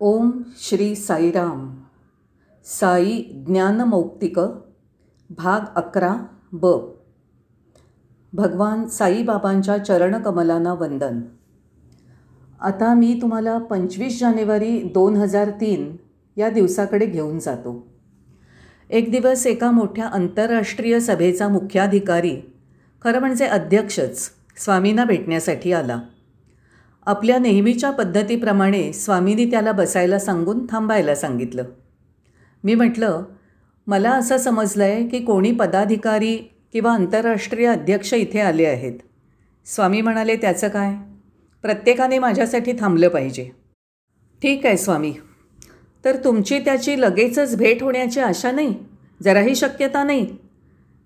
ओम श्री साईराम. साई ज्ञानमौक्तिक भाग अकरा ब. भगवान साईबाबांच्या चरणकमलांना वंदन. आता मी तुम्हाला पंचवीस जानेवारी दोन हजार तीन या दिवसाकडे घेऊन जातो. एक दिवस एका मोठ्या आंतरराष्ट्रीय सभेचा मुख्याधिकारी खरं म्हणजे अध्यक्षच स्वामींना भेटण्यासाठी आला. आपल्या नेहमीच्या पद्धतीप्रमाणे स्वामींनी त्याला बसायला सांगून थांबायला सांगितलं. मी म्हटलं मला असं समजलं आहे की कोणी पदाधिकारी किंवा आंतरराष्ट्रीय अध्यक्ष इथे आले आहेत स्वामी म्हणाले त्याचं काय? प्रत्येकाने माझ्यासाठी थांबलं पाहिजे. ठीक आहे स्वामी. तर तुमची त्याची लगेचच भेट होण्याची आशा नाही? जराही शक्यता नाही?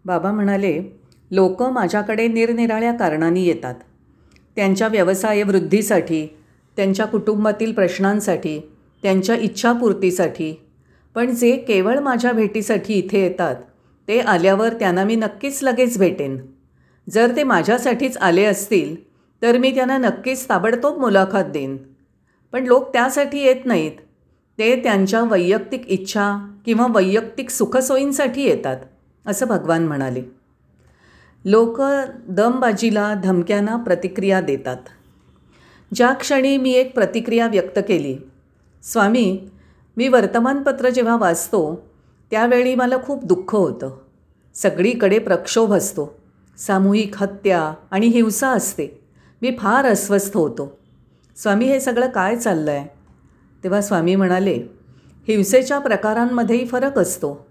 बाबा म्हणाले लोक माझ्याकडे निरनिराळ्या कारणांनी येतात. त्यांच्या व्यवसाय वृद्धीसाठी त्यांच्या कुटुंबातील प्रश्नांसाठी त्यांच्या इच्छापूर्तीसाठी. पण जे केवळ माझ्या भेटीसाठी इथे येतात ते आल्यावर त्यांना मी नक्कीच लगेच भेटेन. जर ते माझ्यासाठीच आले असतील तर मी त्यांना नक्कीच ताबडतोब मुलाखत देईन. पण लोक त्यासाठी येत नाहीत. ते त्यांच्या वैयक्तिक इच्छा किंवा वैयक्तिक सुखसोयींसाठी येतात असं भगवान म्हणाले. लोक दमबाजीला धमक्यांना प्रतिक्रिया देतात. ज्या क्षणी मी एक प्रतिक्रिया व्यक्त केली स्वामी मी वर्तमानपत्र जेव्हा वाचतो त्यावेळी मला खूप दुःख होतं. सगळीकडे प्रक्षोभ असतो. सामूहिक हत्या आणि हिंसा असते. मी फार अस्वस्थ होतो. स्वामी हे सगळं काय चाललं आहे तेव्हा स्वामी म्हणाले हिंसेच्या प्रकारांमध्येही फरक असतो.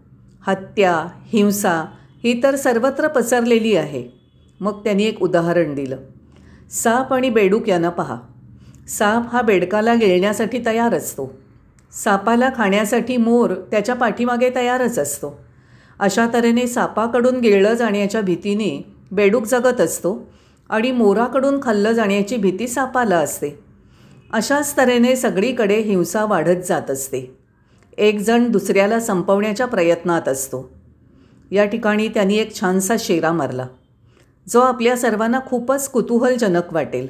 हत्या हिंसा ही तर सर्वत्र पसरलेली आहे. मग त्यांनी एक उदाहरण दिलं. साप आणि बेडूक यांना पहा. साप हा बेडकाला गिळण्यासाठी तयार असतो. सापाला खाण्यासाठी मोर त्याच्या पाठीमागे तयारच असतो. अशा तऱ्हेने सापाकडून गिळलं जाण्याच्या भीतीने बेडूक जगत असतो आणि मोराकडून खाल्लं जाण्याची भीती सापाला असते. अशाच तऱ्हेने सगळीकडे हिंसा वाढत जात असते. एकजण दुसऱ्याला संपवण्याच्या प्रयत्नात असतो. या ठिकाणी त्यांनी एक छानसा शेरा मारला. जो आपल्या सर्वांना खूपच कुतूहलजनक वाटेल.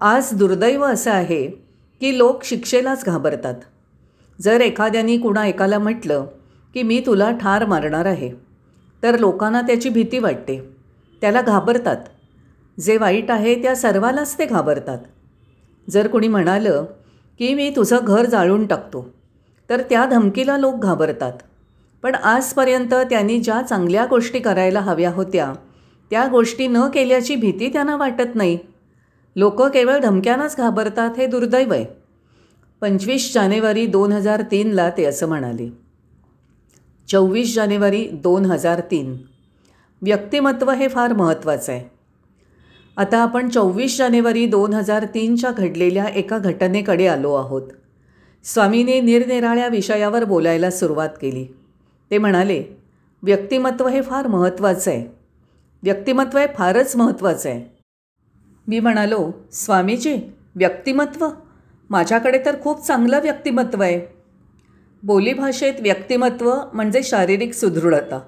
आज दुर्दैव असं आहे की लोक शिक्षेलाच घाबरतात. जर एखाद्यानी कुणा एकाला म्हटलं की मी तुला ठार मारणार आहे तर लोकांना त्याची भीती वाटते. त्याला घाबरतात. जे वाईट आहे त्या सर्वालाच ते घाबरतात. जर कोणी म्हणालं की मी तुझं घर जाळून टाकतो तर त्या धमकीला लोक घाबरतात. पण आजपर्यंत त्यांनी ज्या चांगल्या गोष्टी करायला हव्या होत्या त्या गोष्टी न केल्याची भीती त्यांना वाटत नाही. लोक केवळ धमक्यांनाच घाबरतात हे दुर्दैव आहे. पंचवीस जानेवारी दोन हजार तीनला ते असं म्हणाले. चोवीस जानेवारी दोन हजार तीन. व्यक्तिमत्व हे फार महत्त्वाचं आहे. आता आपण चोवीस जानेवारी दोन हजार तीनच्या घडलेल्या एका घटनेकडे आलो आहोत. स्वामीने निरनिराळ्या विषयावर बोलायला सुरुवात केली. ते म्हणाले व्यक्तिमत्व हे फार महत्त्वाचं आहे. व्यक्तिमत्व हे फारच महत्त्वाचं आहे. मी म्हणालो स्वामीजी व्यक्तिमत्व? माझ्याकडे तर खूप चांगलं व्यक्तिमत्व आहे. बोलीभाषेत व्यक्तिमत्व म्हणजे शारीरिक सुदृढता.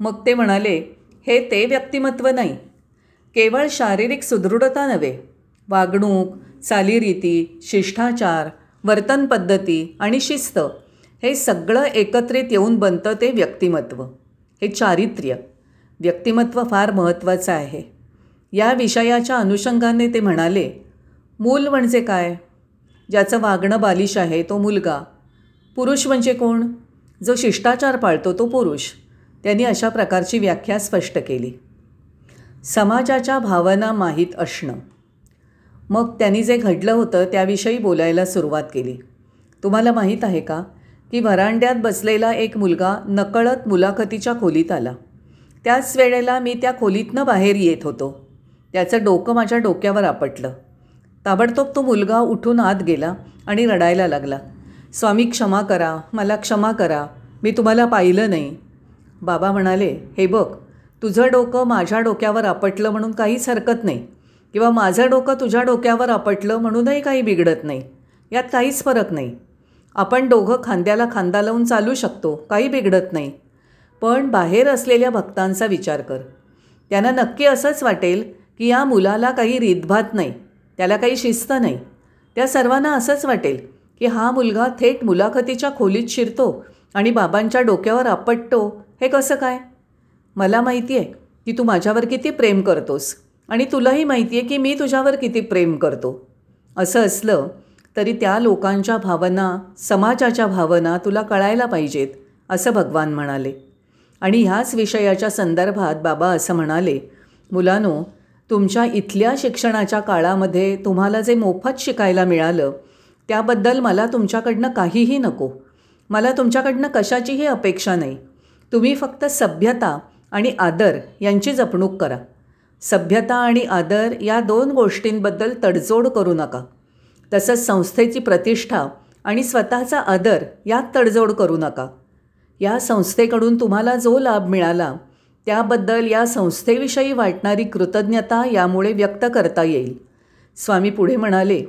मग ते म्हणाले हे ते व्यक्तिमत्व नाही. केवळ शारीरिक सुदृढता नव्हे. वागणूक चालीरीती शिष्टाचार वर्तन पद्धती आणि शिस्त हे सगळं एकत्रित येऊन बनतं ते व्यक्तिमत्व. हे चारित्र्य. व्यक्तिमत्व फार महत्त्वाचं आहे. या विषयाच्या अनुषंगाने ते म्हणाले मूल म्हणजे काय? ज्याचं वागणं बालिश आहे तो मुलगा. पुरुष म्हणजे कोण? जो शिष्टाचार पाळतो तो पुरुष. त्यांनी अशा प्रकारची व्याख्या स्पष्ट केली. समाजाच्या भावना माहीत असणं. मग त्यांनी जे घडलं होतं त्याविषयी बोलायला सुरुवात केली. तुम्हाला माहीत आहे का? की व्हरांड्यात बसलेला एक मुलगा नकळत मुलाखतीच्या खोलीत आला. त्याच वेळेला मी त्या खोलीतनं बाहेर येत होतो. त्याचं डोकं माझ्या डोक्यावर आपटलं. ताबडतोब तो मुलगा उठून आत गेला आणि रडायला लागला. स्वामी क्षमा करा. मला क्षमा करा. मी तुम्हाला पाहिलं नाही. बाबा म्हणाले हे बघ तुझं डोकं माझ्या डोक्यावर आपटलं म्हणून काहीच हरकत नाही किंवा माझं डोकं तुझ्या डोक्यावर आपटलं म्हणूनही काही बिघडत नाही. यात काहीच फरक नाही. आपण दोघं खांद्याला खांदा लावून चालू शकतो काही बिघडत नाही. पण बाहेर असलेल्या भक्तांचा विचार कर. त्यांना नक्की असंच वाटेल की या मुलाला काही रीतभात नाही त्याला काही शिस्त नाही. त्या सर्वांना असंच वाटेल की हा मुलगा थेट मुलाखतीच्या खोलीत शिरतो आणि बाबांच्या डोक्यावर आपटतो हे कसं काय? मला माहिती आहे की तू माझ्यावर किती प्रेम करतोस आणि तुलाही माहिती आहे की मी तुझ्यावर किती प्रेम करतो. असं असलं तरी त्या लोकांच्या भावना समाजाच्या भावना तुला कळायला पाहिजेत असं भगवान म्हणाले. आणि ह्याच विषयाच्या संदर्भात बाबा असं म्हणाले मुलानो तुमच्या इथल्या शिक्षणाच्या काळामध्ये तुम्हाला जे मोफत शिकायला मिळालं त्याबद्दल मला तुमच्याकडनं काहीही नको. मला तुमच्याकडनं कशाचीही अपेक्षा नाही. तुम्ही फक्त सभ्यता आणि आदर यांची जपणूक करा. सभ्यता आणि आदर या दोन गोष्टींबद्दल तडजोड करू नका. तसंच संस्थेची प्रतिष्ठा आणि स्वतःचा आदर यात तडजोड करू नका. या संस्थेकडून तुम्हाला जो लाभ मिळाला त्याबद्दल या संस्थेविषयी वाटणारी कृतज्ञता यामुळे व्यक्त करता येईल. स्वामी पुढे म्हणाले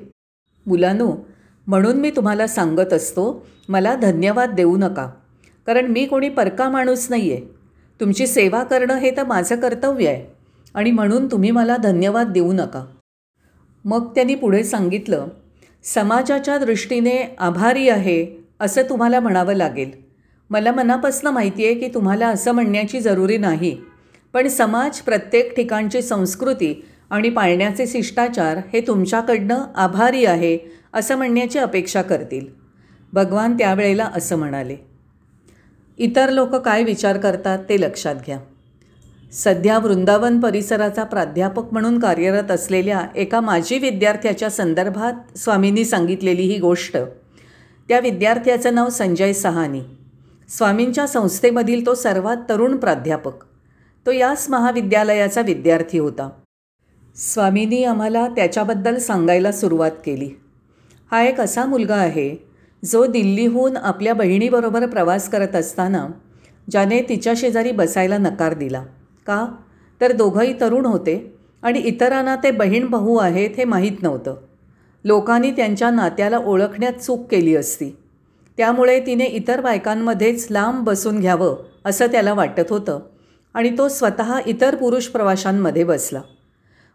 मुलानो म्हणून मी तुम्हाला सांगत असतो मला धन्यवाद देऊ नका. कारण मी कोणी परका माणूस नाही आहे तुमची सेवा करणं हे तर माझं कर्तव्य आहे. आणि म्हणून तुम्ही मला धन्यवाद देऊ नका. मग त्यांनी पुढे सांगितलं समाजाच्या दृष्टीने आभारी आहे असं तुम्हाला म्हणावं लागेल. मला मनापासून माहिती आहे की तुम्हाला असं म्हणण्याची जरुरी नाही. पण समाज प्रत्येक ठिकाणची संस्कृती आणि पाळण्याचे शिष्टाचार हे तुमच्याकडनं आभारी आहे असं म्हणण्याची अपेक्षा करतील. भगवान त्यावेळेला असं म्हणाले. इतर लोक काय विचार करतात ते लक्षात घ्या. सध्या वृंदावन परिसराचा प्राध्यापक म्हणून कार्यरत असलेल्या एका माजी विद्यार्थ्याच्या संदर्भात स्वामींनी सांगितलेली ही गोष्ट. त्या विद्यार्थ्याचं नाव संजय सहानी. स्वामींच्या संस्थेमधील तो सर्वात तरुण प्राध्यापक. तो याच महाविद्यालयाचा विद्यार्थी होता. स्वामींनी आम्हाला त्याच्याबद्दल सांगायला सुरुवात केली. हा एक असा मुलगा आहे जो दिल्लीहून आपल्या बहिणीबरोबर प्रवास करत असताना ज्याने तिच्या शेजारी बसायला नकार दिला. का? तर दोघंही तरुण होते आणि इतरांना ते बहीण भाऊ आहेत हे माहीत नव्हतं. लोकांनी त्यांच्या नात्याला ओळखण्यात चूक केली असती. त्यामुळे तिने इतर बायकांमध्येच लांब बसून घ्यावं असं त्याला वाटत होतं आणि तो स्वतः इतर पुरुष प्रवाशांमध्ये बसला.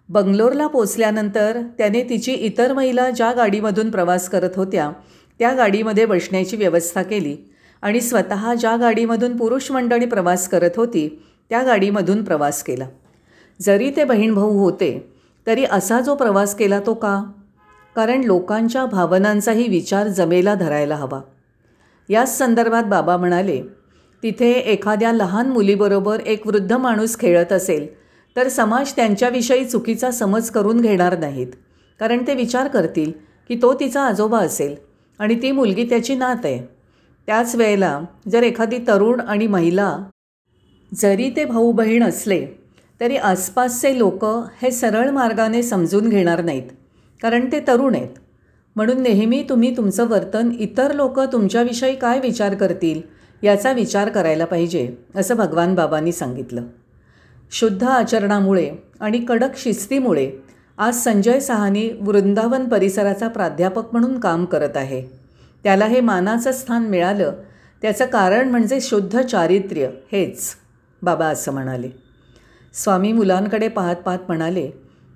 बंगलोरला पोचल्यानंतर त्याने तिची इतर महिला ज्या गाडीमधून प्रवास करत होत्या त्या गाडीमध्ये बसण्याची व्यवस्था केली आणि स्वतः ज्या गाडीमधून पुरुष मंडळी प्रवास करत होती त्या गाडीमधून प्रवास केला. जरी ते बहीण भाऊ होते तरी असा जो प्रवास केला तो का? कारण लोकांच्या भावनांचाही विचार जमेला धरायला हवा. याच संदर्भात बाबा म्हणाले तिथे एखाद्या लहान मुलीबरोबर एक वृद्ध माणूस खेळत असेल तर समाज त्यांच्याविषयी चुकीचा समज करून घेणार नाहीत. कारण ते विचार करतील की तो तिचा आजोबा असेल आणि ती मुलगी त्याची नात आहे. त्याच वेळेला जर एखादी तरुण आणि महिला जरी ते भाऊ बहीण असले तरी आसपासचे लोक हे सरळ मार्गाने समजून घेणार नाहीत कारण ते तरुण आहेत. म्हणून नेहमी तुम्ही तुमचं वर्तन इतर लोक तुमच्याविषयी काय विचार करतील याचा विचार करायला पाहिजे असं भगवान बाबांनी सांगितलं. शुद्ध आचरणामुळे आणि कडक शिस्तीमुळे आज संजय सहानी वृंदावन परिसराचा प्राध्यापक म्हणून काम करत आहे. त्याला हे मानाचं स्थान मिळालं त्याचं कारण म्हणजे शुद्ध चारित्र्य हेच. बाबा असं म्हणाले. स्वामी मुलांकडे पाहत पाहत म्हणाले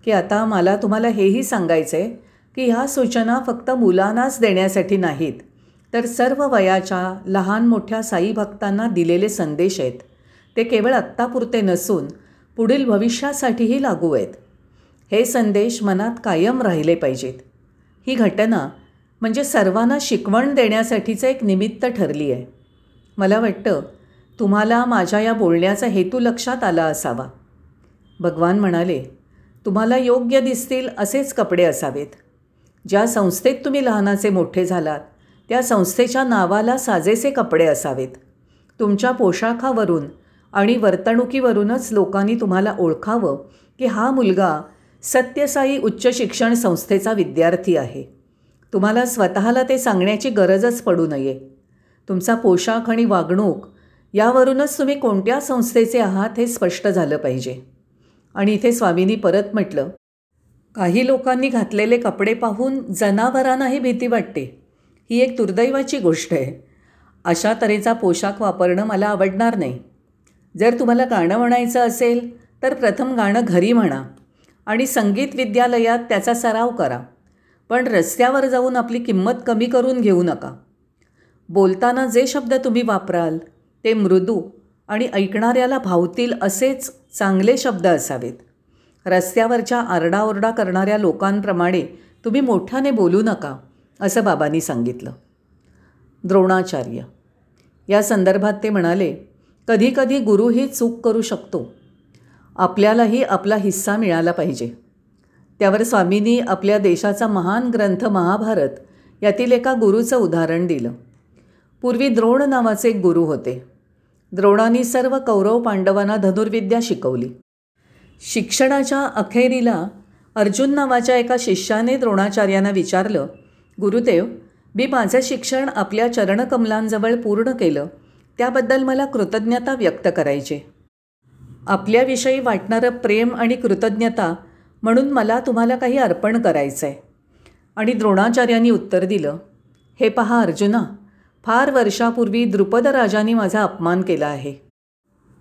की आता मला तुम्हाला हेही सांगायचं आहे की ह्या सूचना फक्त मुलांनाच देण्यासाठी नाहीत तर सर्व वयाच्या लहान मोठ्या साई भक्तांना दिलेले संदेश आहेत. ते केवळ आत्तापुरते नसून पुढील भविष्यासाठीही लागू आहेत. हे संदेश मनात कायम राहिले पाहिजेत. ही घटना म्हणजे सर्वांना शिकवण देण्यासाठीचं एक निमित्त ठरली आहे मला वाटतं तुम्हाला माझ्या या बोलण्याचा हेतू लक्षात आला असावा. भगवान म्हणाले तुम्हाला योग्य दिसतील असेच कपडे असावेत. ज्या संस्थेत तुम्ही लहानाचे मोठे झालात त्या संस्थेच्या नावाला साजेसे कपडे असावेत. तुमच्या पोशाखावरून आणि वर्तणुकीवरूनच लोकांनी तुम्हाला ओळखावं की हा मुलगा सत्यसाई उच्च शिक्षण संस्थेचा विद्यार्थी आहे. तुम्हाला स्वतःला ते सांगण्याची गरजच पडू नये. तुमचा पोशाख आणि वागणूक यावरूनच तुम्ही कोणत्या संस्थेचे आहात हे स्पष्ट झालं पाहिजे. आणि इथे स्वामींनी परत म्हटलं काही लोकांनी घातलेले कपडे पाहून जनावरांनाही भीती वाटते. ही एक दुर्दैवाची गोष्ट आहे. अशा तऱ्हेचा पोशाख वापरणं मला आवडणार नाही. जर तुम्हाला गाणं म्हणायचं असेल तर प्रथम गाणं घरी म्हणा आणि संगीत विद्यालयात त्याचा सराव करा. पण रस्त्यावर जाऊन आपली किंमत कमी करून घेऊ नका. बोलताना जे शब्द तुम्ही वापराल ते मृदू आणि ऐकणाऱ्याला भावतील असेच चांगले शब्द असावेत. रस्त्यावरच्या आरडाओरडा करणाऱ्या लोकांप्रमाणे तुम्ही मोठ्याने बोलू नका असं बाबांनी सांगितलं. द्रोणाचार्य. या संदर्भात ते म्हणाले कधीकधी गुरुही चूक करू शकतो. आपल्यालाही आपला हिस्सा मिळाला पाहिजे. त्यावर स्वामींनी आपल्या देशाचा महान ग्रंथ महाभारत यातील एका गुरुचं उदाहरण दिलं. पूर्वी द्रोण नावाचे एक गुरु होते. द्रोणांनी सर्व कौरव पांडवांना धनुर्विद्या शिकवली. शिक्षणाच्या अखेरीला अर्जुन नावाच्या एका शिष्याने द्रोणाचार्यांना विचारलं गुरुदेव मी माझं शिक्षण आपल्या चरणकमलांजवळ पूर्ण केलं त्याबद्दल मला कृतज्ञता व्यक्त करायची. आपल्याविषयी वाटणारं प्रेम आणि कृतज्ञता म्हणून मला तुम्हाला काही अर्पण करायचं आहे आणि द्रोणाचार्यांनी उत्तर दिलं हे पहा अर्जुना फार वर्षापूर्वी द्रुपदराजांनी माझा अपमान केला आहे.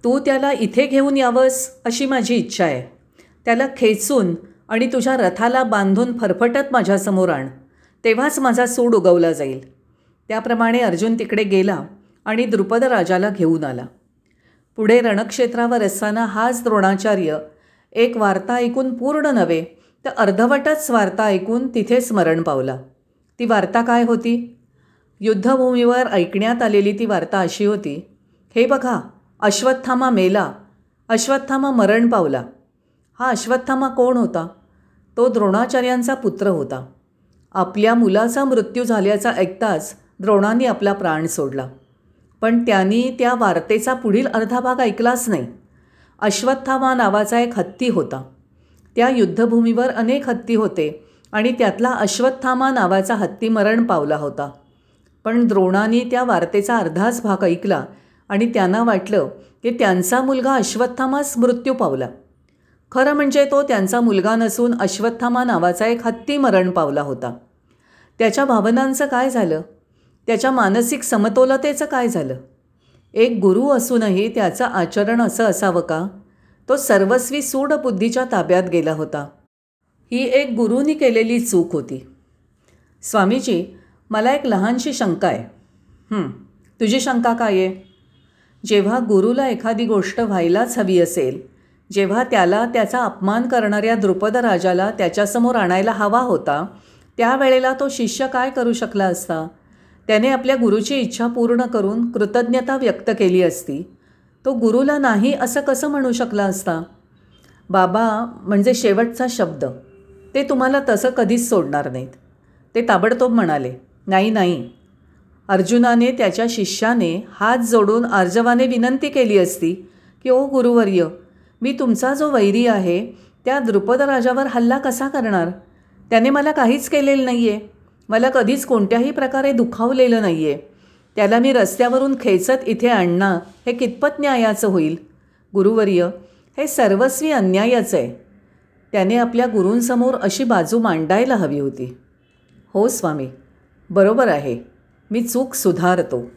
तू त्याला इथे घेऊन यावंस अशी माझी इच्छा आहे. त्याला खेचून आणि तुझ्या रथाला बांधून फरफटत माझ्यासमोर आण. तेव्हाच माझा सूड उगवला जाईल. त्याप्रमाणे अर्जुन तिकडे गेला आणि द्रुपदराजाला घेऊन आला. पुढे रणक्षेत्रावर असताना हाच द्रोणाचार्य एक वार्ता ऐकून पूर्ण नव्हे तर अर्धवटच वार्ता ऐकून तिथेच मरण पावला. ती वार्ता काय होती? युद्धभूमीवर ऐकण्यात आलेली ती वार्ता अशी होती. हे बघा अश्वत्थामा मेला अश्वत्थामा मरण पावला. हा अश्वत्थामा कोण होता? तो द्रोणाचार्यांचा पुत्र होता. आपल्या मुलाचा मृत्यू झाल्याचा ऐकताच द्रोणांनी आपला प्राण सोडला. पण त्यांनी त्या वार्तेचा पुढील अर्धा भाग ऐकलाच नाही. अश्वत्थामा नावाचा एक हत्ती होता. त्या युद्धभूमीवर अनेक हत्ती होते आणि त्यातला अश्वत्थामा नावाचा हत्ती मरण पावला होता. पण द्रोणाने त्या वार्तेचा अर्धाच भाग ऐकला आणि त्यांना वाटलं की त्यांचा मुलगा अश्वत्थामाच मृत्यू पावला. खरं म्हणजे तो त्यांचा मुलगा नसून अश्वत्थामा नावाचा एक हत्ती मरण पावला होता. त्याच्या भावनांचं काय झालं? त्याच्या मानसिक समतोलतेचं काय झालं? एक गुरु असूनही त्याचं आचरण असं असावं का? तो सर्वस्वी सूड बुद्धीच्या ताब्यात गेला होता. ही एक गुरुनी केलेली चूक होती. स्वामीजी मला एक लहानशी शंका आहे. तुझी शंका काय आहे? जेव्हा गुरुला एखादी गोष्ट व्हायलाच हवी असेल जेव्हा त्याला त्याचा अपमान करणाऱ्या द्रुपद राजाला त्याच्यासमोर आणायला हवा होता त्यावेळेला तो शिष्य काय करू शकला असता? त्याने आपल्या गुरुची इच्छा पूर्ण करून कृतज्ञता व्यक्त केली असती. तो गुरुला नाही असं कसं म्हणू शकला असता? बाबा म्हणजे शेवटचा शब्द. ते तुम्हाला तसं कधीच सोडणार नाहीत. ते ताबडतोब म्हणाले. नाही नाही. अर्जुनाने त्याच्या शिष्याने हात जोडून आर्जवाने विनंती केली असती की ओ गुरुवर्य मी तुमचा जो वैरी आहे त्या द्रुपद राजावर हल्ला कसा करणार? त्याने मला काहीच केलेलं नाही आहे मला कधीच कोणत्याही प्रकारे दुखावलेलं नाही आहे त्याला मी रस्त्यावरून खेचत इथे आणणं हे कितपत न्यायाचं होईल? गुरुवर्य हे सर्वस्वी अन्यायाचं आहे. त्याने आपल्या गुरूंसमोर अशी बाजू मांडायला हवी होती. हो स्वामी. बरोबर आहे. मी चूक सुधारतो.